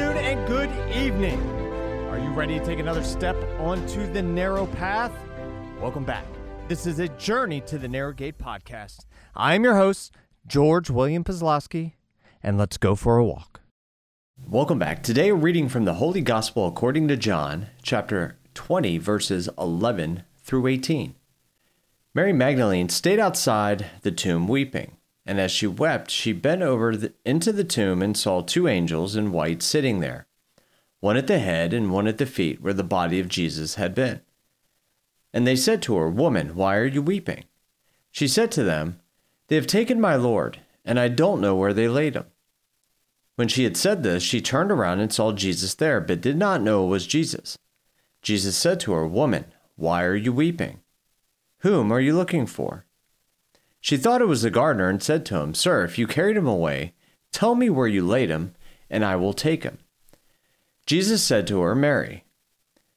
and good evening. Are you ready to take another step onto the narrow path? Welcome back. This is a Journey to the Narrow Gate podcast. I'm your host, George William Pazlowski, and let's go for a walk. Welcome back. Today, reading from the Holy Gospel according to John, chapter 20, verses 11 through 18. Mary Magdalene stayed outside the tomb weeping. And as she wept, she bent over the, into the tomb and saw two angels in white sitting there, one at the head and one at the feet where the body of Jesus had been. And they said to her, Woman, why are you weeping? She said to them, They have taken my Lord, and I don't know where they laid him. When she had said this, she turned around and saw Jesus there, but did not know it was Jesus. Jesus said to her, Woman, why are you weeping? Whom are you looking for? She thought it was the gardener and said to him, Sir, if you carried him away, tell me where you laid him, and I will take him. Jesus said to her, Mary.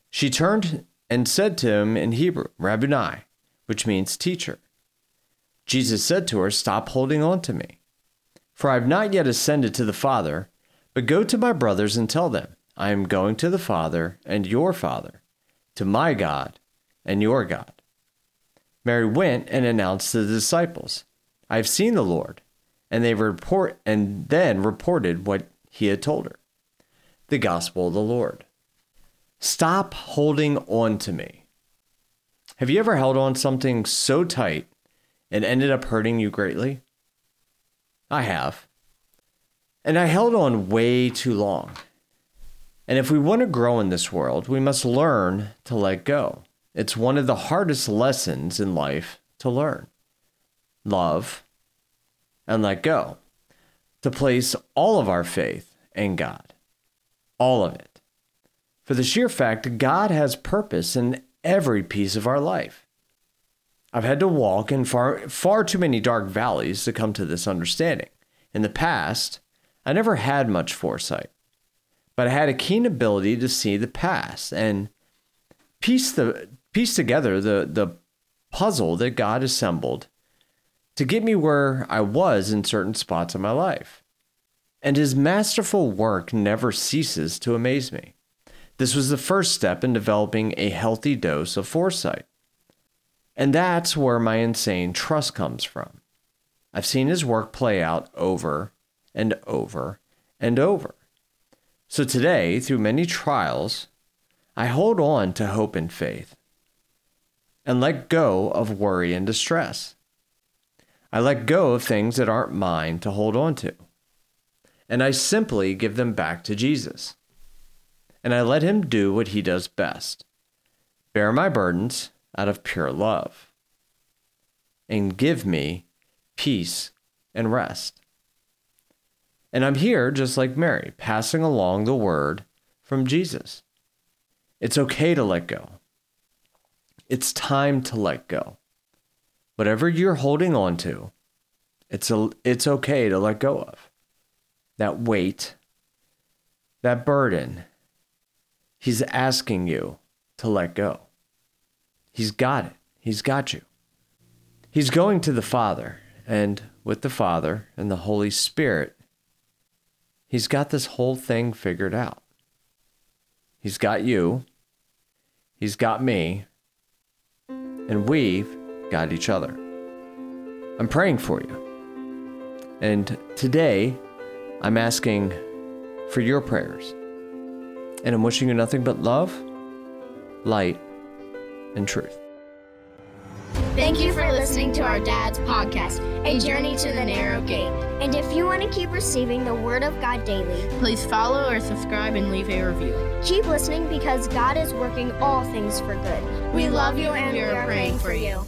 She turned and said to him in Hebrew, Rabbouni, which means teacher. Jesus said to her, Stop holding on to me, for I have not yet ascended to the Father, but go to my brothers and tell them, I am going to the Father and your Father, to my God and your God. Mary went and announced to the disciples, I have seen the Lord. And they report and then reported what he had told her. The gospel of the Lord. Stop holding on to me. Have you ever held on something so tight and ended up hurting you greatly? I have. And I held on way too long. And if we want to grow in this world, we must learn to let go. It's one of the hardest lessons in life to learn love and let go, to place all of our faith in God, all of it. For the sheer fact, God has purpose in every piece of our life. I've had to walk in far, far too many dark valleys to come to this understanding. In the past, I never had much foresight, but I had a keen ability to see the past and piece the piece together the the puzzle that God assembled to get me where I was in certain spots of my life. And his masterful work never ceases to amaze me. This was the first step in developing a healthy dose of foresight. And that's where my insane trust comes from. I've seen his work play out over and over and over. So today, through many trials, I hold on to hope and faith and let go of worry and distress. I let go of things that aren't mine to hold on to. And I simply give them back to Jesus. And I let him do what he does best bear my burdens out of pure love and give me peace and rest. And I'm here, just like Mary, passing along the word from Jesus. It's okay to let go. It's time to let go. Whatever you're holding on to, it's a, it's okay to let go of. That weight, that burden, he's asking you to let go. He's got it. He's got you. He's going to the Father, and with the Father and the Holy Spirit, he's got this whole thing figured out. He's got you. He's got me and we've got each other. I'm praying for you. And today, I'm asking for your prayers. And I'm wishing you nothing but love, light, and truth. Thank you for listening to our dad's podcast, A Journey to the Narrow Gate. And if you want to keep receiving the Word of God daily, please follow or subscribe and leave a review. Keep listening because God is working all things for good. We, love you and we are praying for you.